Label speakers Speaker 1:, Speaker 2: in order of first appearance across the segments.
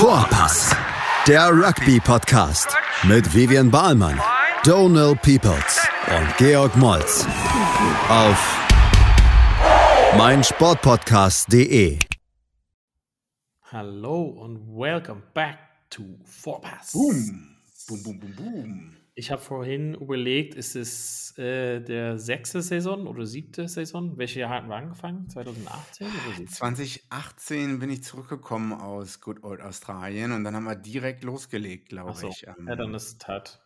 Speaker 1: Vorpass, der Rugby-Podcast mit Vivian Bahlmann, Donal Peoples und Georg Moltz auf meinsportpodcast.de.
Speaker 2: Hallo und welcome back to Vorpass.
Speaker 3: Boom. Boom, boom, boom, boom.
Speaker 2: Ich habe vorhin überlegt, ist es äh, der sechste Saison oder siebte Saison? Welche Jahr hatten wir angefangen? 2018 oder 17?
Speaker 3: 2018 bin ich zurückgekommen aus Good Old Australien und dann haben wir direkt losgelegt, glaube
Speaker 2: Achso,
Speaker 3: ich. Ähm,
Speaker 2: ja, dann ist es halt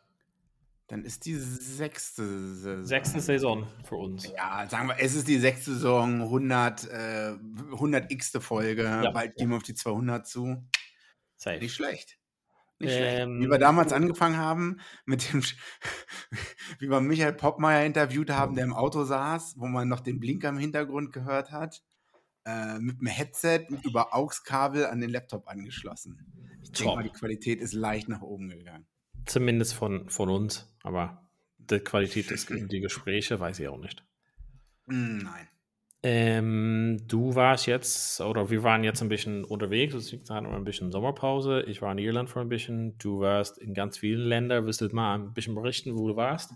Speaker 3: dann ist die sechste Saison.
Speaker 2: sechste Saison für uns.
Speaker 3: Ja, sagen wir, es ist die sechste Saison, 100, äh, 100x Folge.
Speaker 2: Ja,
Speaker 3: Bald gehen wir auf die 200 zu.
Speaker 2: Safe.
Speaker 3: Nicht schlecht.
Speaker 2: Ähm.
Speaker 3: Wie wir damals angefangen haben, mit dem, wie wir Michael Poppmeier interviewt haben, der im Auto saß, wo man noch den Blinker im Hintergrund gehört hat, äh, mit dem Headset über AUX-Kabel an den Laptop angeschlossen. Ich denke mal, die Qualität ist leicht nach oben gegangen.
Speaker 2: Zumindest von, von uns, aber die Qualität des die Gespräche weiß ich auch nicht.
Speaker 3: Hm, nein.
Speaker 2: Ähm, du warst jetzt, oder wir waren jetzt ein bisschen unterwegs, deswegen hatten ein bisschen Sommerpause. Ich war in Irland für ein bisschen. Du warst in ganz vielen Ländern. Willst du mal ein bisschen berichten, wo du warst?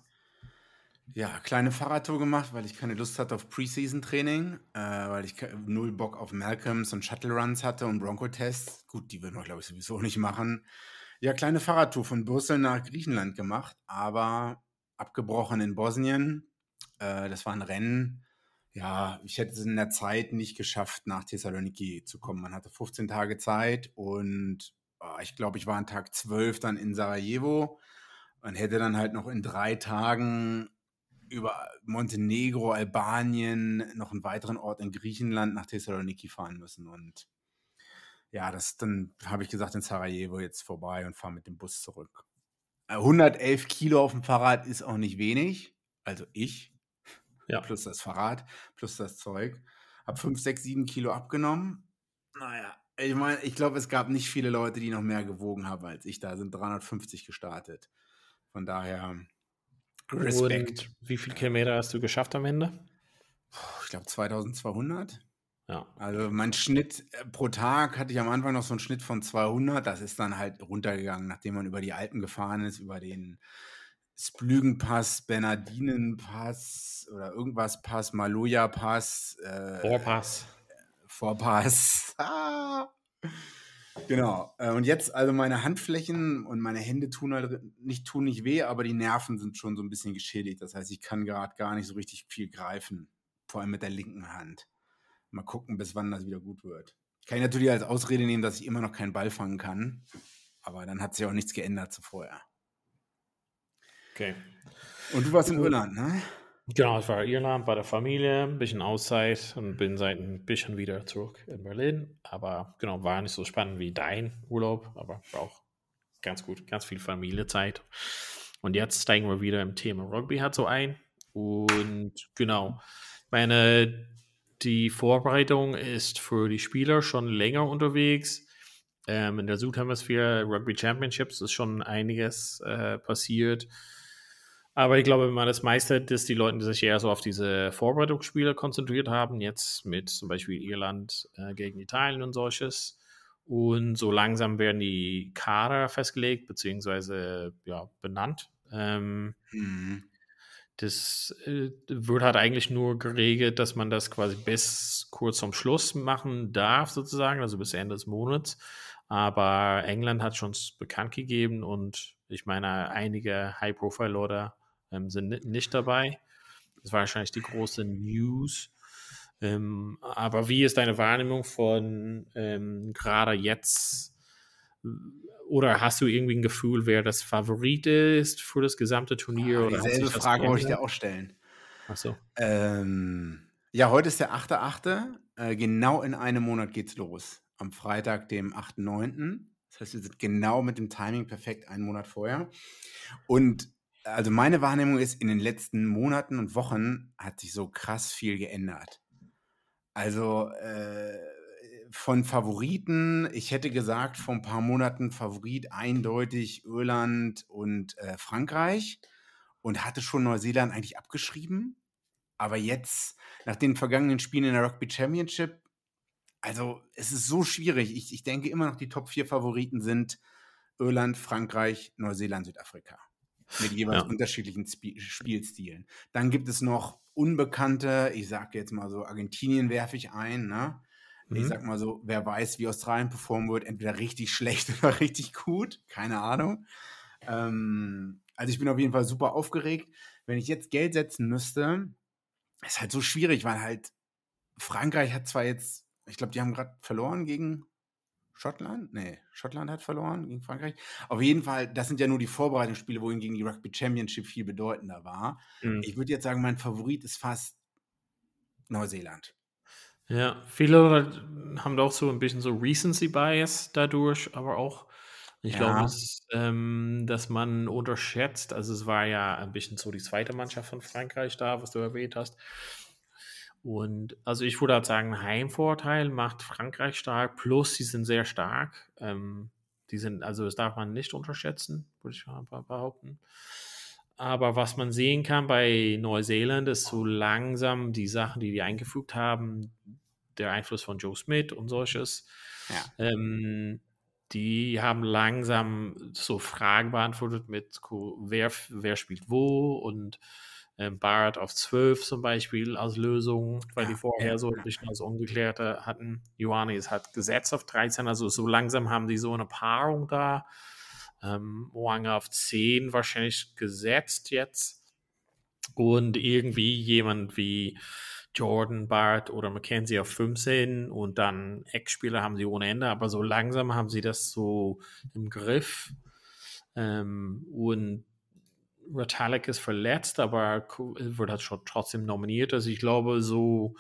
Speaker 3: Ja, kleine Fahrradtour gemacht, weil ich keine Lust hatte auf Preseason-Training, äh, weil ich null Bock auf Malcolms und Shuttle-Runs hatte und Bronco-Tests. Gut, die würden wir, glaube ich, sowieso nicht machen. Ja, kleine Fahrradtour von Brüssel nach Griechenland gemacht, aber abgebrochen in Bosnien. Äh, das war ein Rennen. Ja, ich hätte es in der Zeit nicht geschafft, nach Thessaloniki zu kommen. Man hatte 15 Tage Zeit und äh, ich glaube, ich war an Tag 12 dann in Sarajevo und hätte dann halt noch in drei Tagen über Montenegro, Albanien, noch einen weiteren Ort in Griechenland nach Thessaloniki fahren müssen. Und ja, das dann habe ich gesagt, in Sarajevo jetzt vorbei und fahre mit dem Bus zurück. Äh, 111 Kilo auf dem Fahrrad ist auch nicht wenig. Also ich,
Speaker 2: Ja.
Speaker 3: plus das Fahrrad, plus das Zeug. Hab 5, 6, 7 Kilo abgenommen. Naja, ich meine, ich glaube, es gab nicht viele Leute, die noch mehr gewogen haben als ich. Da sind 350 gestartet. Von daher Respekt.
Speaker 2: Und wie viele Kilometer hast du geschafft am Ende?
Speaker 3: Ich glaube 2200.
Speaker 2: Ja.
Speaker 3: Also mein Schnitt äh, pro Tag hatte ich am Anfang noch so einen Schnitt von 200. Das ist dann halt runtergegangen, nachdem man über die Alpen gefahren ist, über den Splügenpass, Bernardinenpass oder irgendwas Pass, Maloja-Pass, äh,
Speaker 2: Vorpass.
Speaker 3: Vorpass. Ah. Genau. Äh, Und jetzt, also meine Handflächen und meine Hände tun halt nicht, tun nicht weh, aber die Nerven sind schon so ein bisschen geschädigt. Das heißt, ich kann gerade gar nicht so richtig viel greifen. Vor allem mit der linken Hand. Mal gucken, bis wann das wieder gut wird. Ich kann natürlich als Ausrede nehmen, dass ich immer noch keinen Ball fangen kann. Aber dann hat sich auch nichts geändert zu vorher.
Speaker 2: Okay.
Speaker 3: Und du warst in Irland, ne?
Speaker 2: Genau, ich war in Irland bei der Familie, ein bisschen Auszeit und bin seit ein bisschen wieder zurück in Berlin. Aber genau, war nicht so spannend wie dein Urlaub, aber war auch ganz gut, ganz viel Familiezeit. Und jetzt steigen wir wieder im Thema Rugby halt so ein. Und genau, meine, die Vorbereitung ist für die Spieler schon länger unterwegs. Ähm, in der Südhemisphäre Rugby Championships ist schon einiges äh, passiert. Aber ich glaube, wenn man das meistert, dass die Leute sich eher so auf diese Vorbereitungsspiele konzentriert haben, jetzt mit zum Beispiel Irland äh, gegen Italien und solches. Und so langsam werden die Kader festgelegt, beziehungsweise ja, benannt. Ähm,
Speaker 3: Mhm.
Speaker 2: das äh, wird halt eigentlich nur geregelt, dass man das quasi bis kurz zum Schluss machen darf, sozusagen, also bis Ende des Monats. Aber England hat schon bekannt gegeben und ich meine, einige High-Profile-Leute ähm, sind ni- nicht dabei. Das war wahrscheinlich die große News. Ähm, aber wie ist deine Wahrnehmung von ähm, gerade jetzt? Oder hast du irgendwie ein Gefühl, wer das Favorit ist für das gesamte Turnier? oder
Speaker 3: Dieselbe
Speaker 2: das
Speaker 3: Frage wollte ich dir auch stellen.
Speaker 2: Achso.
Speaker 3: Ähm, ja, heute ist der 8.8. Äh, genau in einem Monat geht's los. Am Freitag, dem 8.9. Das heißt, wir sind genau mit dem Timing perfekt einen Monat vorher. Und also meine Wahrnehmung ist, in den letzten Monaten und Wochen hat sich so krass viel geändert. Also äh, von Favoriten, ich hätte gesagt, vor ein paar Monaten Favorit eindeutig Irland und äh, Frankreich und hatte schon Neuseeland eigentlich abgeschrieben. Aber jetzt, nach den vergangenen Spielen in der Rugby Championship, also es ist so schwierig. Ich, ich denke immer noch, die Top 4 Favoriten sind Irland, Frankreich, Neuseeland, Südafrika. Mit jeweils ja. unterschiedlichen Sp Spielstilen. Dann gibt es noch Unbekannte, ich sage jetzt mal so, Argentinien werfe ich ein, ne? Mhm. Ich sag mal so, wer weiß, wie Australien performen wird, entweder richtig schlecht oder richtig gut, keine Ahnung. Ähm, also ich bin auf jeden Fall super aufgeregt. Wenn ich jetzt Geld setzen müsste, ist halt so schwierig, weil halt Frankreich hat zwar jetzt, ich glaube, die haben gerade verloren gegen Schottland? Nee, Schottland hat verloren gegen Frankreich. Auf jeden Fall, das sind ja nur die Vorbereitungsspiele, wohingegen die Rugby Championship viel bedeutender war. Mhm. Ich würde jetzt sagen, mein Favorit ist fast Neuseeland.
Speaker 2: Ja, viele haben doch so ein bisschen so Recency Bias dadurch, aber auch, ich ja. glaube, dass, ähm, dass man unterschätzt, also es war ja ein bisschen so die zweite Mannschaft von Frankreich da, was du erwähnt hast. Und also ich würde halt sagen, Heimvorteil macht Frankreich stark, plus sie sind sehr stark. Ähm, die sind, also das darf man nicht unterschätzen, würde ich mal behaupten. Aber was man sehen kann bei Neuseeland ist so langsam die Sachen, die die eingefügt haben, der Einfluss von Joe Smith und solches. Ja. Ähm, die haben langsam so Fragen beantwortet mit, wer, wer spielt wo und ähm, Barrett auf 12 zum Beispiel als Lösung, weil die vorher so ein bisschen als Ungeklärte hatten. Ioannis hat gesetzt auf 13, also so langsam haben die so eine Paarung da. Ähm, Wanga auf 10 wahrscheinlich gesetzt jetzt. Und irgendwie jemand wie Jordan, Bart oder McKenzie auf 15 und dann Eckspieler haben sie ohne Ende, aber so langsam haben sie das so im Griff. Ähm, und Retallick ist verletzt, aber wird halt schon trotzdem nominiert. Also ich glaube, so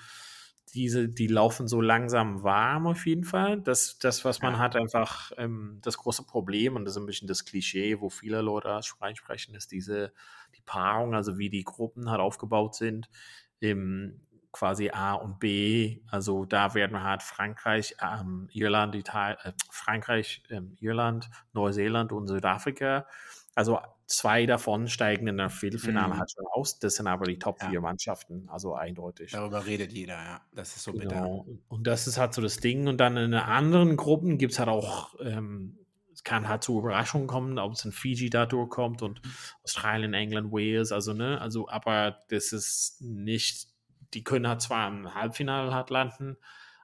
Speaker 2: diese, die laufen so langsam warm auf jeden Fall. Das, das was man ja. hat, einfach ähm, das große Problem und das ist ein bisschen das Klischee, wo viele Leute sprechen, ist diese die Paarung, also wie die Gruppen halt aufgebaut sind. Im, quasi A und B. Also da werden halt Frankreich, ähm, Irland, Italien, äh, Frankreich, ähm, Irland, Neuseeland und Südafrika. Also zwei davon steigen in der Viertelfinale mhm. halt schon aus. Das sind aber die Top ja. vier Mannschaften, also eindeutig.
Speaker 3: Darüber redet jeder, ja. Das ist so genau.
Speaker 2: bitter. Und das ist halt so das Ding. Und dann in anderen Gruppen gibt es halt auch, ähm, es kann halt zu Überraschungen kommen, ob es in Fiji da durchkommt und mhm. Australien, England, Wales, also ne, also aber das ist nicht, die können halt zwar im Halbfinale halt landen,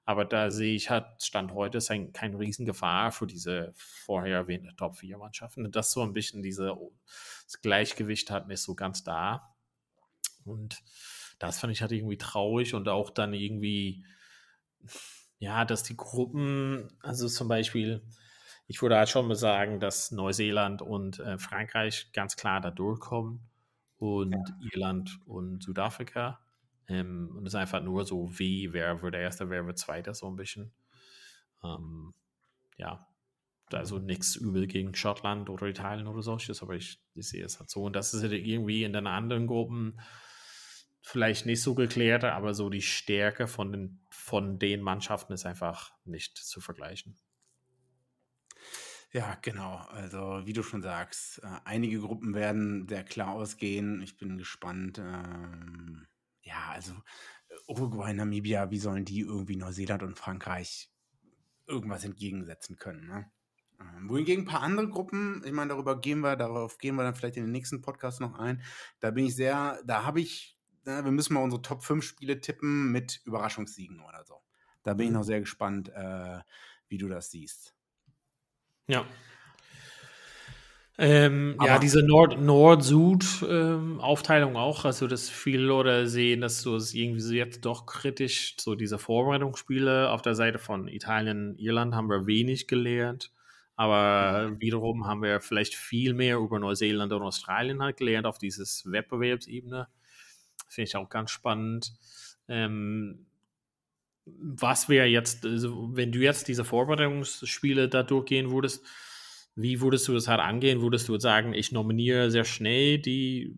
Speaker 2: aber da sehe ich halt, Stand heute ist ein, keine Riesengefahr für diese vorher erwähnte Top-4-Mannschaften. Das so ein bisschen diese, das Gleichgewicht hat nicht so ganz da. Und das fand ich halt irgendwie traurig und auch dann irgendwie, ja, dass die Gruppen, also zum Beispiel, ich würde halt schon mal sagen, dass Neuseeland und äh, Frankreich ganz klar da durchkommen und ja. Irland und Südafrika. Ähm, und es ist einfach nur so, wie, wer wird Erster, wer wird Zweiter, so ein bisschen. Ähm, ja, also nichts übel gegen Schottland oder Italien oder solches, aber ich, ich sehe es halt so. Und das ist halt irgendwie in den anderen Gruppen vielleicht nicht so geklärt, aber so die Stärke von den, von den Mannschaften ist einfach nicht zu vergleichen.
Speaker 3: Ja, genau. Also wie du schon sagst, äh, einige Gruppen werden sehr klar ausgehen. Ich bin gespannt. Ähm ja, also Uruguay, Namibia, wie sollen die irgendwie Neuseeland und Frankreich irgendwas entgegensetzen können? Ne? Ähm, wohingegen ein paar andere Gruppen, ich meine, darüber gehen wir, darauf gehen wir dann vielleicht in den nächsten Podcast noch ein. Da bin ich sehr, da habe ich, na, wir müssen mal unsere Top 5 Spiele tippen mit Überraschungssiegen oder so. Da bin ich mhm. noch sehr gespannt, äh, wie du das siehst.
Speaker 2: Ja, ähm, ja, diese Nord-Süd-Aufteilung ähm, auch, also dass viele Leute sehen, dass so es irgendwie so jetzt doch kritisch, so diese Vorbereitungsspiele auf der Seite von Italien, Irland haben wir wenig gelernt, aber mhm. wiederum haben wir vielleicht viel mehr über Neuseeland und Australien halt gelernt auf dieses Wettbewerbsebene. Finde ich auch ganz spannend. Ähm, was wäre jetzt, also wenn du jetzt diese Vorbereitungsspiele da durchgehen würdest, wie würdest du das halt angehen? Würdest du sagen, ich nominiere sehr schnell die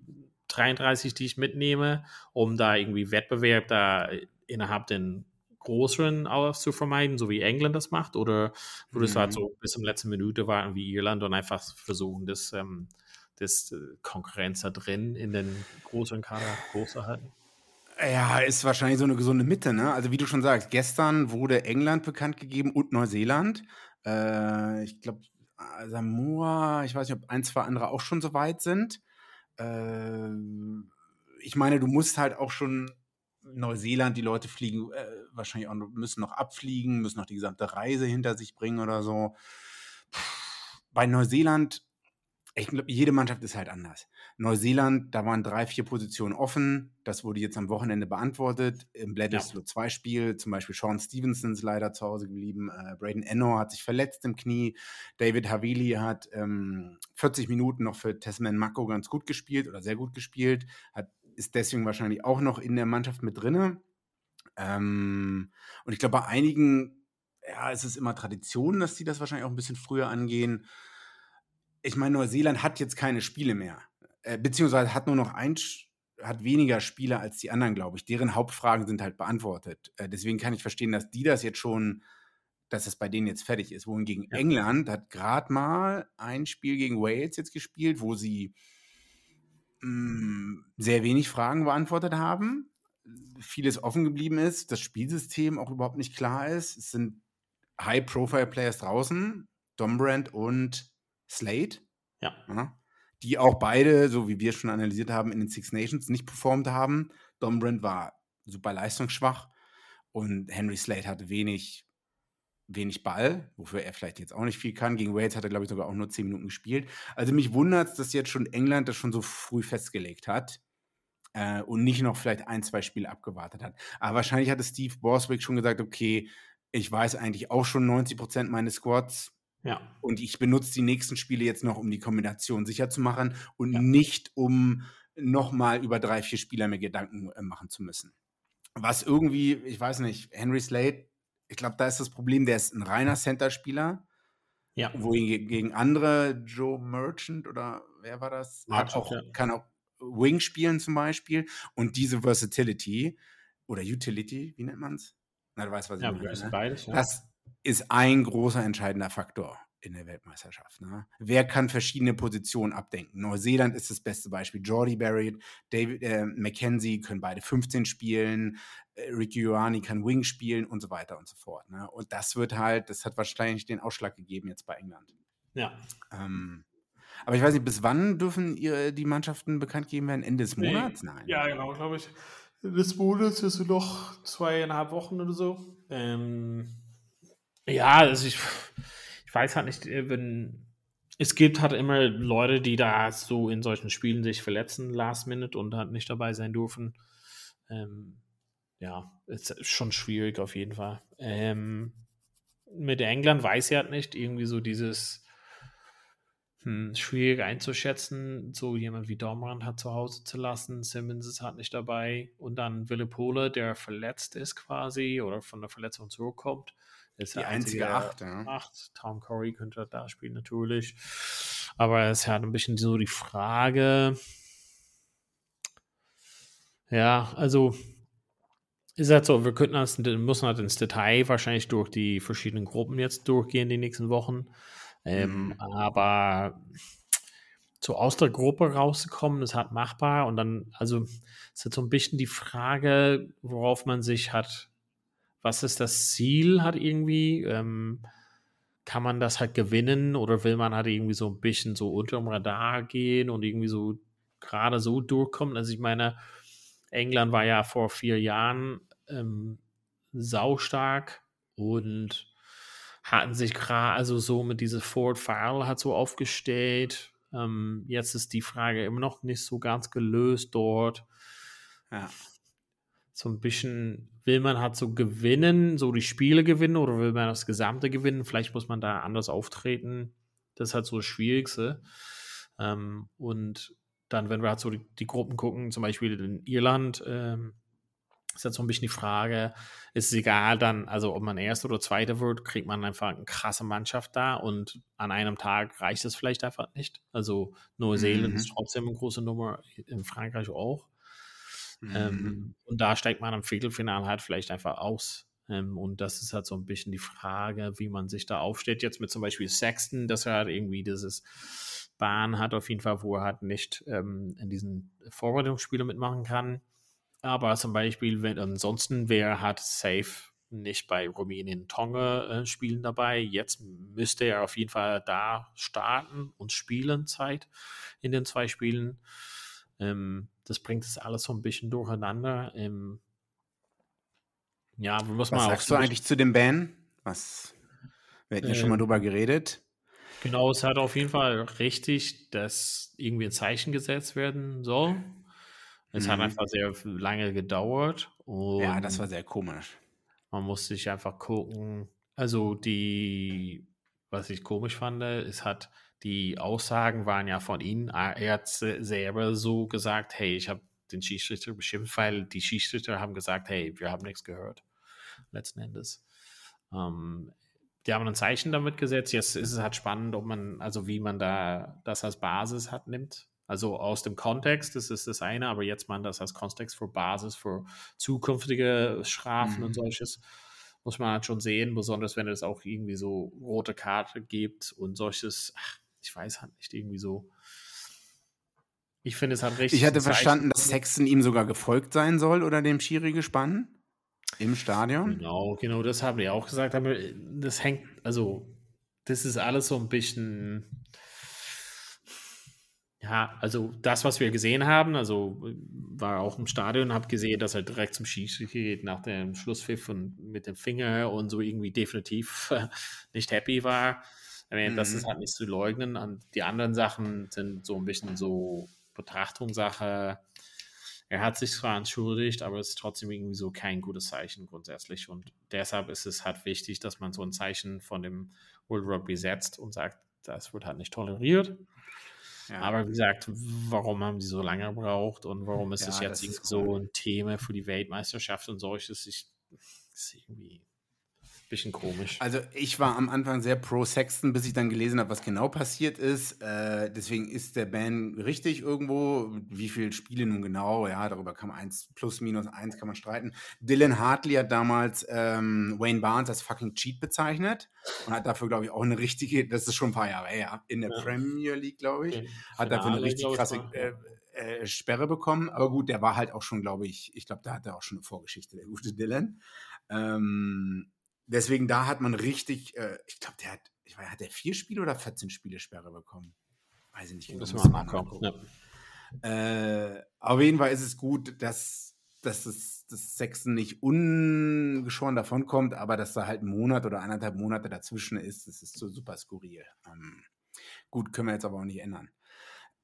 Speaker 2: 33, die ich mitnehme, um da irgendwie Wettbewerb da innerhalb den größeren zu vermeiden, so wie England das macht? Oder würdest mhm. du halt so mhm. bis zum letzten Minute warten wie Irland und einfach versuchen, das, ähm, das äh, Konkurrenz da drin in den größeren Kader groß zu halten?
Speaker 3: Ja, ist wahrscheinlich so eine gesunde Mitte, ne? Also wie du schon sagst, gestern wurde England bekannt gegeben und Neuseeland. Äh, ich glaube, Samoa, ich weiß nicht, ob ein, zwei andere auch schon so weit sind. Äh, ich meine, du musst halt auch schon Neuseeland, die Leute fliegen äh, wahrscheinlich auch müssen noch abfliegen, müssen noch die gesamte Reise hinter sich bringen oder so. Puh, bei Neuseeland ich glaube, jede Mannschaft ist halt anders. Neuseeland, da waren drei, vier Positionen offen. Das wurde jetzt am Wochenende beantwortet. Im Bledisloe ja. 2 Spiel, zum Beispiel Sean Stevenson ist leider zu Hause geblieben. Äh, Braden Enno hat sich verletzt im Knie. David Havili hat ähm, 40 Minuten noch für Tasman Mako ganz gut gespielt oder sehr gut gespielt. Hat, ist deswegen wahrscheinlich auch noch in der Mannschaft mit drinne. Ähm, und ich glaube, bei einigen, ja, ist es immer Tradition, dass die das wahrscheinlich auch ein bisschen früher angehen ich meine, Neuseeland hat jetzt keine Spiele mehr. Äh, beziehungsweise hat nur noch ein, hat weniger Spiele als die anderen, glaube ich. Deren Hauptfragen sind halt beantwortet. Äh, deswegen kann ich verstehen, dass die das jetzt schon, dass es bei denen jetzt fertig ist. Wohingegen ja. England hat gerade mal ein Spiel gegen Wales jetzt gespielt, wo sie mh, mm, sehr wenig Fragen beantwortet haben. Vieles offen geblieben ist, das Spielsystem auch überhaupt nicht klar ist. Es sind High-Profile-Players draußen, Dombrand und Slate.
Speaker 2: Ja.
Speaker 3: ja. Die auch beide, so wie wir schon analysiert haben, in den Six Nations nicht performt haben. Dombrand war super leistungsschwach und Henry Slate hatte wenig, wenig Ball, wofür er vielleicht jetzt auch nicht viel kann. Gegen Wales hat er, glaube ich, sogar auch nur zehn Minuten gespielt. Also mich wundert es, dass jetzt schon England das schon so früh festgelegt hat äh, und nicht noch vielleicht ein, zwei Spiele abgewartet hat. Aber wahrscheinlich hatte Steve Borswick schon gesagt, okay, ich weiß eigentlich auch schon 90 Prozent meines Squads
Speaker 2: ja.
Speaker 3: Und ich benutze die nächsten Spiele jetzt noch, um die Kombination sicher zu machen und ja. nicht, um nochmal über drei, vier Spieler mir Gedanken äh, machen zu müssen. Was irgendwie, ich weiß nicht, Henry Slade, ich glaube, da ist das Problem, der ist ein reiner Center-Spieler.
Speaker 2: Ja.
Speaker 3: Wohingegen andere, Joe Merchant oder wer war das? Merchant, auch, ja. Kann auch Wing spielen zum Beispiel. Und diese Versatility oder Utility, wie nennt man es?
Speaker 2: Na, du weißt, was ich ja, meine. Ne? Beides,
Speaker 3: ja. Das ist ein großer entscheidender Faktor in der Weltmeisterschaft. Ne? Wer kann verschiedene Positionen abdenken? Neuseeland ist das beste Beispiel. Jordi Barrett, David äh, McKenzie können beide 15 spielen, äh, Ricky Ioani kann Wing spielen und so weiter und so fort. Ne? Und das wird halt, das hat wahrscheinlich den Ausschlag gegeben jetzt bei England.
Speaker 2: Ja.
Speaker 3: Ähm, aber ich weiß nicht, bis wann dürfen ihr die Mannschaften bekannt geben werden? Ende des Monats?
Speaker 2: Nein. Ja, genau, glaube ich. Ende des Monats ist noch zweieinhalb Wochen oder so. Ähm, ja, also ich, ich weiß halt nicht, äh, wenn es gibt halt immer Leute, die da so in solchen Spielen sich verletzen, last minute und halt nicht dabei sein dürfen. Ähm, ja, ist schon schwierig auf jeden Fall. Ähm, mit England weiß ich halt nicht, irgendwie so dieses hm, schwierig einzuschätzen, so jemand wie Dormrand hat zu Hause zu lassen, Simmons ist halt nicht dabei und dann Wille Pole, der verletzt ist quasi oder von der Verletzung zurückkommt.
Speaker 3: Ist die einzige, einzige Acht, ja.
Speaker 2: Acht. Tom Corey könnte da spielen natürlich. Aber es ist halt ein bisschen so die Frage. Ja, also ist halt so, wir könnten das, müssen halt ins Detail wahrscheinlich durch die verschiedenen Gruppen jetzt durchgehen die nächsten Wochen. Ähm, mhm. Aber so aus der Gruppe rauszukommen, ist halt machbar. Und dann, also ist halt so ein bisschen die Frage, worauf man sich hat was ist das Ziel hat irgendwie? Ähm, kann man das halt gewinnen oder will man halt irgendwie so ein bisschen so unter dem Radar gehen und irgendwie so gerade so durchkommen? Also ich meine, England war ja vor vier Jahren ähm, saustark und hatten sich gerade also so mit diese Ford File hat so aufgestellt. Ähm, jetzt ist die Frage immer noch nicht so ganz gelöst dort. Ja so ein bisschen, will man halt so gewinnen, so die Spiele gewinnen oder will man das Gesamte gewinnen? Vielleicht muss man da anders auftreten. Das ist halt so das Schwierigste. Ähm, und dann, wenn wir halt so die, die, Gruppen gucken, zum Beispiel in Irland, ähm, ist jetzt so ein bisschen die Frage, ist es egal dann, also ob man Erster oder Zweiter wird, kriegt man einfach eine krasse Mannschaft da und an einem Tag reicht es vielleicht einfach nicht. Also Neuseeland mhm. ist trotzdem eine große Nummer, in Frankreich auch. Mhm. Ähm, und da steigt man am Viertelfinale halt vielleicht einfach aus. Ähm, und das ist halt so ein bisschen die Frage, wie man sich da aufsteht. Jetzt mit zum Beispiel Sexton, dass er halt irgendwie dieses Bahn hat, auf jeden Fall, wo er halt nicht ähm, in diesen Vorbereitungsspielen mitmachen kann. aber zum Beispiel, wenn ansonsten wäre hat safe nicht bei Rumänien Tonga äh, spielen dabei. Jetzt müsste er auf jeden Fall da starten und spielen Zeit in den zwei Spielen. Ähm, das bringt es alles so ein bisschen durcheinander. Ähm,
Speaker 3: ja, muss man Was sagst du eigentlich zu dem Ban? Was? Wir hatten ja schon mal ähm, drüber geredet.
Speaker 2: Genau, es hat auf jeden Fall richtig, dass irgendwie ein Zeichen gesetzt werden soll. Es mhm. hat einfach sehr lange gedauert.
Speaker 3: ja, das war sehr komisch.
Speaker 2: Man muss sich einfach gucken. Also die, was ich komisch fand, es hat die Aussagen waren ja von ihm. Er hat selber so gesagt, hey, ich habe den Schiedsrichter beschimpft, weil die Schiedsrichter haben gesagt, hey, wir haben nichts gehört. Letzten Endes. Ähm, die haben ein Zeichen damit gesetzt. Jetzt ist es halt spannend, ob man, also wie man da das als Basis hat, nimmt. Also aus dem Kontext, das ist das eine, aber jetzt man das als Kontext für Basis für zukünftige Strafen mhm. und solches, muss man halt schon sehen, besonders wenn es auch irgendwie so rote Karte gibt und solches, ach, ich weiß halt nicht, irgendwie so. Ich finde es halt richtig.
Speaker 3: Ich hatte verstanden, dass Sexton ihm sogar gefolgt sein soll oder dem Schiri gespannt. Im Stadion?
Speaker 2: Genau, genau, das haben die auch gesagt. Aber das hängt, also, das ist alles so ein bisschen. Ja, also das, was wir gesehen haben, also war auch im Stadion, habe gesehen, dass er direkt zum Schiedsrichter geht nach dem Schlusspfiff und mit dem Finger und so irgendwie definitiv nicht happy war. Meine, mhm. Das ist mhm. halt nicht zu leugnen. Und die anderen Sachen sind so ein bisschen so Betrachtungssache er hat sich zwar entschuldigt, aber es ist trotzdem irgendwie so kein gutes Zeichen grundsätzlich. Und deshalb ist es halt wichtig, dass man so ein Zeichen von dem World Rugby setzt und sagt, das wird halt nicht toleriert. Ja. Aber wie gesagt, warum haben sie so lange gebraucht und warum ist es jetzt so ein Thema für die Weltmeisterschaft und solches? Ich, ist irgendwie bisschen komisch.
Speaker 3: Also ich war am Anfang sehr pro Sexton, bis ich dann gelesen habe, was genau passiert ist. Äh, deswegen ist der Ban richtig irgendwo. Wie viele Spiele nun genau? Ja, darüber kann man eins plus minus eins kann man streiten. Dylan Hartley hat damals ähm, Wayne Barnes als fucking Cheat bezeichnet und hat dafür, glaube ich, auch eine richtige, das ist schon ein paar Jahre her, in der ja. Premier League, glaube ich, okay. hat dafür eine richtig krasse äh, äh, Sperre bekommen. Aber gut, der war halt auch schon, glaube ich, ich glaube, da hat er auch schon eine Vorgeschichte, der gute Dylan. Ähm, deswegen, da hat man richtig, äh, ich glaube, der hat, ich weiß, hat der vier Spiele oder 14 Spiele Sperre bekommen? Weiß ich nicht
Speaker 2: genau. Das muss man. Ja.
Speaker 3: Äh, auf jeden Fall ist es gut, dass, dass es dass Sexton nicht ungeschoren davonkommt, aber dass da halt ein Monat oder anderthalb Monate dazwischen ist, das ist so super skurril. Ähm, gut, können wir jetzt aber auch nicht ändern.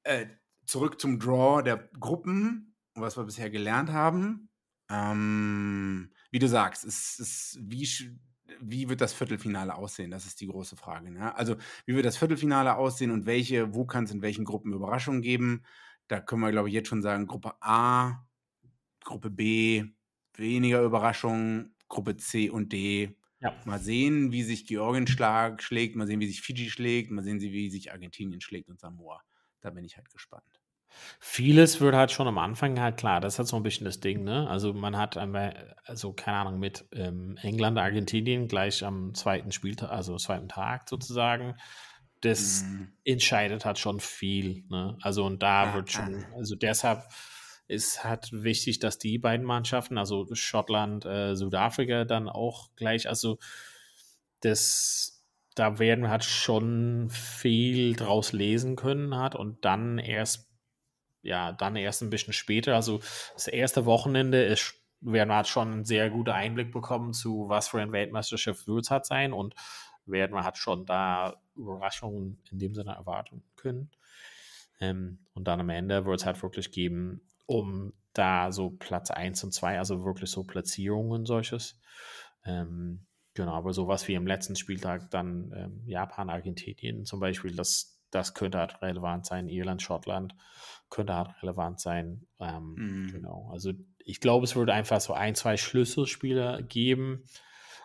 Speaker 3: Äh, zurück zum Draw der Gruppen, was wir bisher gelernt haben. Ähm, wie du sagst, es ist wie wie wird das Viertelfinale aussehen? Das ist die große Frage. Ne? Also, wie wird das Viertelfinale aussehen und welche, wo kann es in welchen Gruppen Überraschungen geben? Da können wir, glaube ich, jetzt schon sagen: Gruppe A, Gruppe B, weniger Überraschungen, Gruppe C und D. Ja. Mal sehen, wie sich Georgien schlag, schlägt, mal sehen, wie sich Fiji schlägt, mal sehen, wie sich Argentinien schlägt und Samoa. Da bin ich halt gespannt.
Speaker 2: Vieles wird halt schon am Anfang halt klar, das ist halt so ein bisschen das Ding, ne? Also man hat einmal, also keine Ahnung, mit ähm, England, Argentinien gleich am zweiten Spieltag, also zweiten Tag sozusagen. Das mhm. entscheidet halt schon viel, ne? Also und da ja, wird schon, also deshalb ist halt wichtig, dass die beiden Mannschaften, also Schottland, äh, Südafrika dann auch gleich, also das da werden wir halt schon viel draus lesen können hat und dann erst ja, dann erst ein bisschen später. Also das erste Wochenende ist, werden wir halt schon einen sehr guten Einblick bekommen zu, was für ein Weltmeisterschaft wird es halt sein und werden wir halt schon da Überraschungen in dem Sinne erwarten können. Ähm, und dann am Ende wird es halt wirklich geben, um da so Platz 1 und 2, also wirklich so Platzierungen und solches. Ähm, genau, aber sowas wie im letzten Spieltag dann ähm, Japan, Argentinien zum Beispiel, das, das könnte halt relevant sein, Irland, Schottland könnte halt relevant sein. Ähm, mhm. Genau. Also ich glaube, es wird einfach so ein, zwei Schlüsselspiele geben.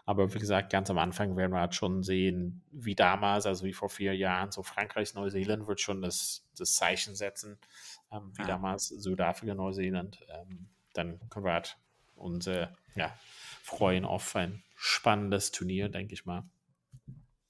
Speaker 2: Aber wie gesagt, ganz am Anfang werden wir halt schon sehen, wie damals, also wie vor vier Jahren, so Frankreich, Neuseeland wird schon das, das Zeichen setzen, ähm, wie ja. damals Südafrika, Neuseeland. Ähm, dann können wir halt uns äh, ja, freuen auf ein spannendes Turnier, denke ich mal.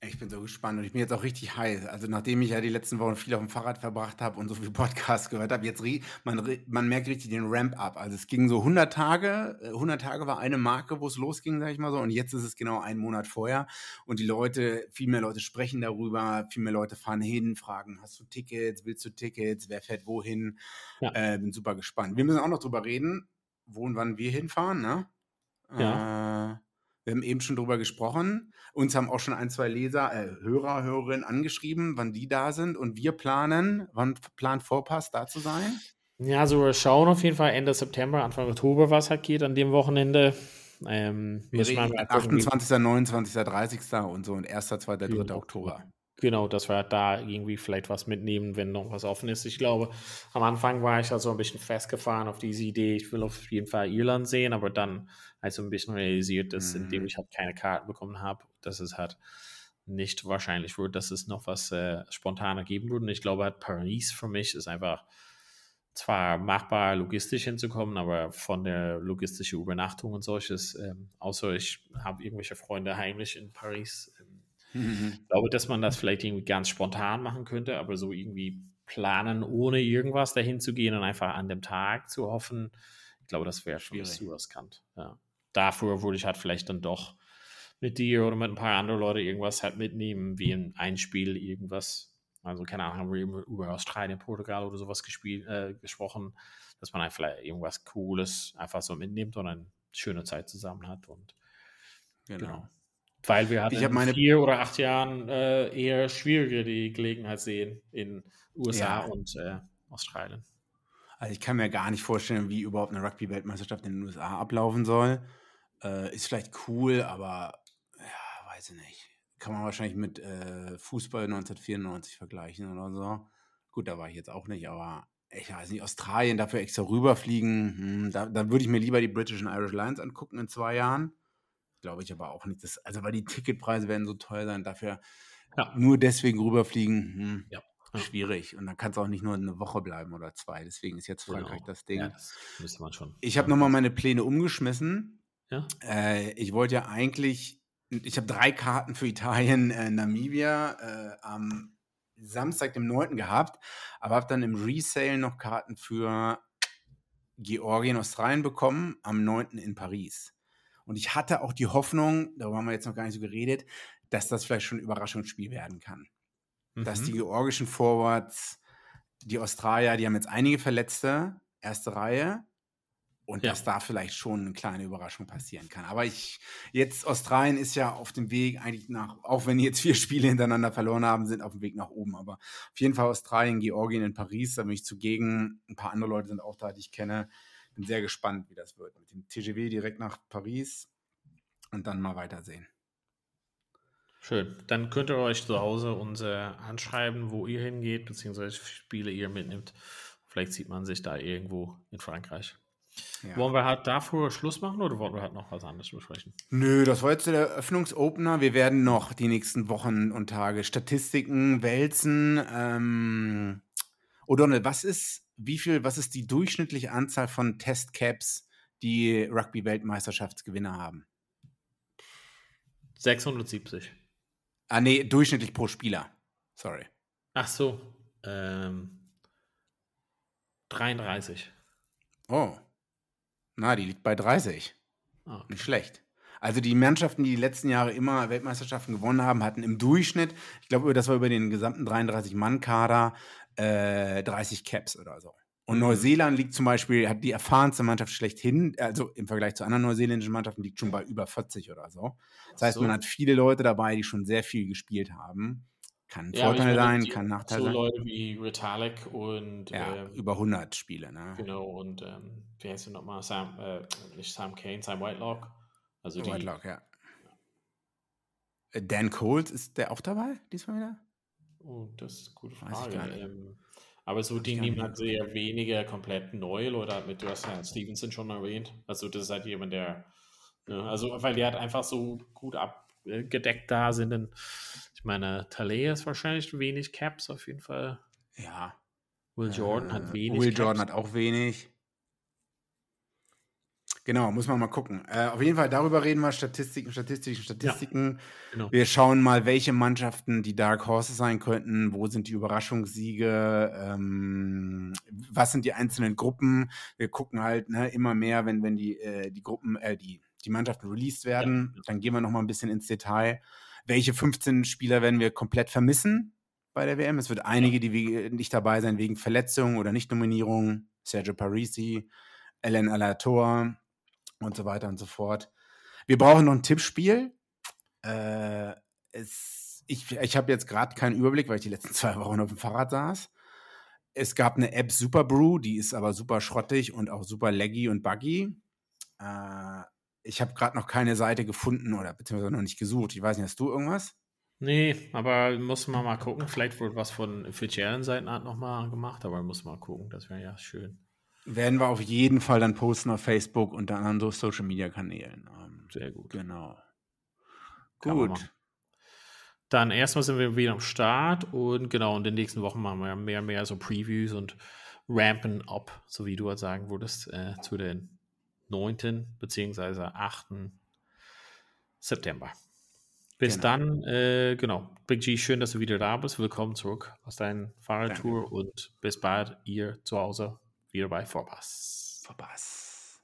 Speaker 3: Ich bin so gespannt und ich bin jetzt auch richtig heiß. Also nachdem ich ja die letzten Wochen viel auf dem Fahrrad verbracht habe und so viel Podcasts gehört habe, jetzt man, man merkt richtig den Ramp-up. Also es ging so 100 Tage, 100 äh, Tage war eine Marke, wo es losging, sag ich mal so. Und jetzt ist es genau einen Monat vorher und die Leute, viel mehr Leute sprechen darüber, viel mehr Leute fahren hin, fragen, hast du Tickets, willst du Tickets, wer fährt wohin? Ja. Äh, bin super gespannt. Wir müssen auch noch drüber reden, wo und wann wir hinfahren, ne? Ja. Äh, wir haben eben schon drüber gesprochen. Uns haben auch schon ein, zwei Leser, äh, Hörer, Hörerinnen angeschrieben, wann die da sind. Und wir planen, wann plant Vorpass da zu sein?
Speaker 2: Ja, also wir schauen auf jeden Fall Ende September, Anfang Oktober, was halt geht an dem Wochenende.
Speaker 3: Ähm, wir reden 28., 29., 30. und so und 1., 2., 3. Oktober.
Speaker 2: Genau, dass wir da irgendwie vielleicht was mitnehmen, wenn noch was offen ist. Ich glaube, am Anfang war ich also ein bisschen festgefahren auf diese Idee, ich will auf jeden Fall Irland sehen, aber dann also ein bisschen realisiert, dass mhm. indem ich halt keine Karten bekommen habe, dass es halt nicht wahrscheinlich wird, dass es noch was äh, spontaner geben würde. Und ich glaube, halt Paris für mich ist einfach zwar machbar, logistisch hinzukommen, aber von der logistischen Übernachtung und solches, ähm, außer ich habe irgendwelche Freunde heimlich in Paris, ähm, Mhm. Ich glaube, dass man das vielleicht irgendwie ganz spontan machen könnte, aber so irgendwie planen, ohne irgendwas dahin zu gehen und einfach an dem Tag zu hoffen, ich glaube, das wäre schwierig zu riskant. Ja. Dafür würde ich halt vielleicht dann doch mit dir oder mit ein paar anderen Leuten irgendwas halt mitnehmen, wie in ein Spiel irgendwas. Also, keine Ahnung, haben wir über Australien, Portugal oder sowas gespielt, äh, gesprochen, dass man einfach irgendwas Cooles einfach so mitnimmt und eine schöne Zeit zusammen hat. Und genau. genau. Weil wir halt in meine... vier oder acht Jahren äh, eher schwieriger die Gelegenheit sehen in USA ja. und äh, Australien.
Speaker 3: Also ich kann mir gar nicht vorstellen, wie überhaupt eine Rugby-Weltmeisterschaft in den USA ablaufen soll. Äh, ist vielleicht cool, aber ja, weiß ich nicht. Kann man wahrscheinlich mit äh, Fußball 1994 vergleichen oder so. Gut, da war ich jetzt auch nicht, aber ich weiß nicht, Australien dafür extra rüberfliegen, hm, da, da würde ich mir lieber die British and Irish Lions angucken in zwei Jahren. Glaube ich aber auch nicht. Das, also, weil die Ticketpreise werden so teuer sein, dafür ja. nur deswegen rüberfliegen, hm, ja. schwierig. Und dann kann es auch nicht nur eine Woche bleiben oder zwei. Deswegen ist jetzt genau. Frankreich genau. das Ding. Ja, das müsste man schon. Ich habe nochmal meine Pläne umgeschmissen. Ja. Äh, ich wollte ja eigentlich, ich habe drei Karten für Italien, äh, Namibia äh, am Samstag, dem 9. gehabt, aber habe dann im Resale noch Karten für Georgien, Australien bekommen, am 9. in Paris. Und ich hatte auch die Hoffnung, darüber haben wir jetzt noch gar nicht so geredet, dass das vielleicht schon ein Überraschungsspiel werden kann. Mhm. Dass die mhm. georgischen Forwards, die Australier, die haben jetzt einige Verletzte, erste Reihe. Und ja. dass da vielleicht schon eine kleine Überraschung passieren kann. Aber ich, jetzt Australien ist ja auf dem Weg eigentlich nach, auch wenn die jetzt vier Spiele hintereinander verloren haben, sind auf dem Weg nach oben. Aber auf jeden Fall Australien, Georgien in Paris, da bin ich zugegen. Ein paar andere Leute sind auch da, die ich kenne bin sehr gespannt, wie das wird. Mit dem TGW direkt nach Paris und dann mal weitersehen.
Speaker 2: Schön. Dann könnt ihr euch zu Hause uns äh, anschreiben, wo ihr hingeht, beziehungsweise Spiele ihr mitnimmt. Vielleicht sieht man sich da irgendwo in Frankreich. Ja. Wollen wir halt dafür Schluss machen oder wollen wir halt noch was anderes besprechen?
Speaker 3: Nö, das war jetzt der Eröffnungsopener. Wir werden noch die nächsten Wochen und Tage Statistiken wälzen. Ähm, O'Donnell, was ist wie viel, was ist die durchschnittliche Anzahl von Testcaps, die Rugby-Weltmeisterschaftsgewinner haben?
Speaker 2: 670.
Speaker 3: Ah, nee, durchschnittlich pro Spieler. Sorry.
Speaker 2: Ach so. Ähm, 33.
Speaker 3: Oh. Na, die liegt bei 30. Ah, okay. Nicht schlecht. Also die Mannschaften, die die letzten Jahre immer Weltmeisterschaften gewonnen haben, hatten im Durchschnitt, ich glaube, das war über den gesamten 33-Mann-Kader, äh, 30 Caps oder so. Und mhm. Neuseeland liegt zum Beispiel, hat die erfahrenste Mannschaft schlechthin, also im Vergleich zu anderen neuseeländischen Mannschaften, liegt schon bei über 40 oder so. Das heißt, man hat viele Leute dabei, die schon sehr viel gespielt haben. Kann ein ja, Vorteil sein, kann Nachteil so sein.
Speaker 2: So Leute wie Retalek und.
Speaker 3: Ja, ähm, über 100 Spiele, ne?
Speaker 2: Genau, und ähm, wie heißt du nochmal? Sam, äh, nicht Sam Kane, Sam Whitelock.
Speaker 3: Also die, Whitelock, ja. Äh, Dan Coles, ist der auch dabei diesmal wieder?
Speaker 2: Oh, das ist eine gute Frage. Ähm, aber so die nehmen halt sehr wenige komplett neue Leute mit. Du hast ja Stevenson schon erwähnt. Also das ist halt jemand, der, ne, also weil die halt einfach so gut abgedeckt da sind. Und ich meine, Tale ist wahrscheinlich wenig Caps auf jeden Fall.
Speaker 3: Ja.
Speaker 2: Will Jordan äh, hat wenig.
Speaker 3: Will Caps. Jordan hat auch wenig. Genau, muss man mal gucken. Äh, auf jeden Fall darüber reden wir, Statistiken, Statistiken, Statistiken.
Speaker 2: Ja, genau.
Speaker 3: Wir schauen mal, welche Mannschaften die Dark Horses sein könnten, wo sind die Überraschungssiege, ähm, was sind die einzelnen Gruppen. Wir gucken halt ne, immer mehr, wenn, wenn die, äh, die Gruppen, äh, die, die Mannschaften released werden, ja. dann gehen wir noch mal ein bisschen ins Detail. Welche 15 Spieler werden wir komplett vermissen bei der WM? Es wird einige, die nicht dabei sein wegen Verletzungen oder Nicht-Nominierung. Sergio Parisi, Ellen Alator, und so weiter und so fort. Wir brauchen noch ein Tippspiel. Äh, es, ich ich habe jetzt gerade keinen Überblick, weil ich die letzten zwei Wochen auf dem Fahrrad saß. Es gab eine App Super Brew, die ist aber super schrottig und auch super laggy und buggy. Äh, ich habe gerade noch keine Seite gefunden oder beziehungsweise noch nicht gesucht. Ich weiß nicht, hast du irgendwas?
Speaker 2: Nee, aber muss man mal gucken. Vielleicht wurde was von offiziellen Seiten nochmal gemacht, aber muss mal gucken. Das wäre ja schön.
Speaker 3: Werden wir auf jeden Fall dann posten auf Facebook und dann an so Social Media Kanälen.
Speaker 2: Ähm, Sehr gut.
Speaker 3: Genau.
Speaker 2: Gut. Dann erstmal sind wir wieder am Start und genau, in den nächsten Wochen machen wir mehr und mehr so Previews und rampen up, so wie du halt sagen würdest, äh, zu den 9. bzw. 8. September. Bis genau. dann, äh, genau. Big G, schön, dass du wieder da bist. Willkommen zurück aus deiner Fahrradtour und bis bald ihr zu Hause wieder bei Vorpass.
Speaker 3: Vorpass.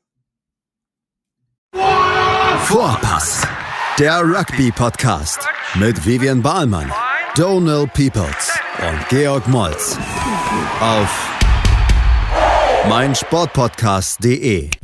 Speaker 1: Vorpass. Der Rugby-Podcast mit Vivian Bahlmann, Donal Peoples und Georg Moltz auf meinsportpodcast.de.